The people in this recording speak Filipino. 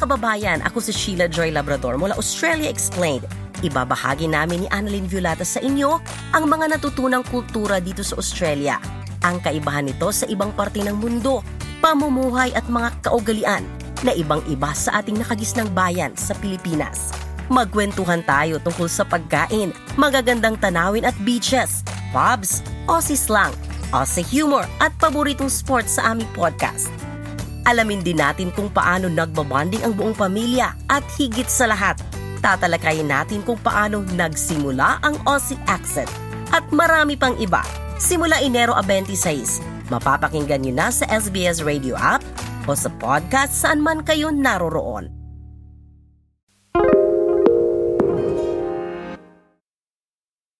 kababayan, ako si Sheila Joy Labrador mula Australia Explained. Ibabahagi namin ni Annalyn Violata sa inyo ang mga natutunang kultura dito sa Australia. Ang kaibahan nito sa ibang parte ng mundo, pamumuhay at mga kaugalian na ibang-iba sa ating nakagisnang bayan sa Pilipinas. Magkwentuhan tayo tungkol sa pagkain, magagandang tanawin at beaches, pubs, Aussie slang, Aussie humor at paboritong sports sa aming podcast. Alamin din natin kung paano nagbabanding ang buong pamilya at higit sa lahat, tatalakayin natin kung paano nagsimula ang Aussie accent at marami pang iba. Simula Enero a 26, mapapakinggan nyo na sa SBS Radio app o sa podcast saan man kayo naroroon.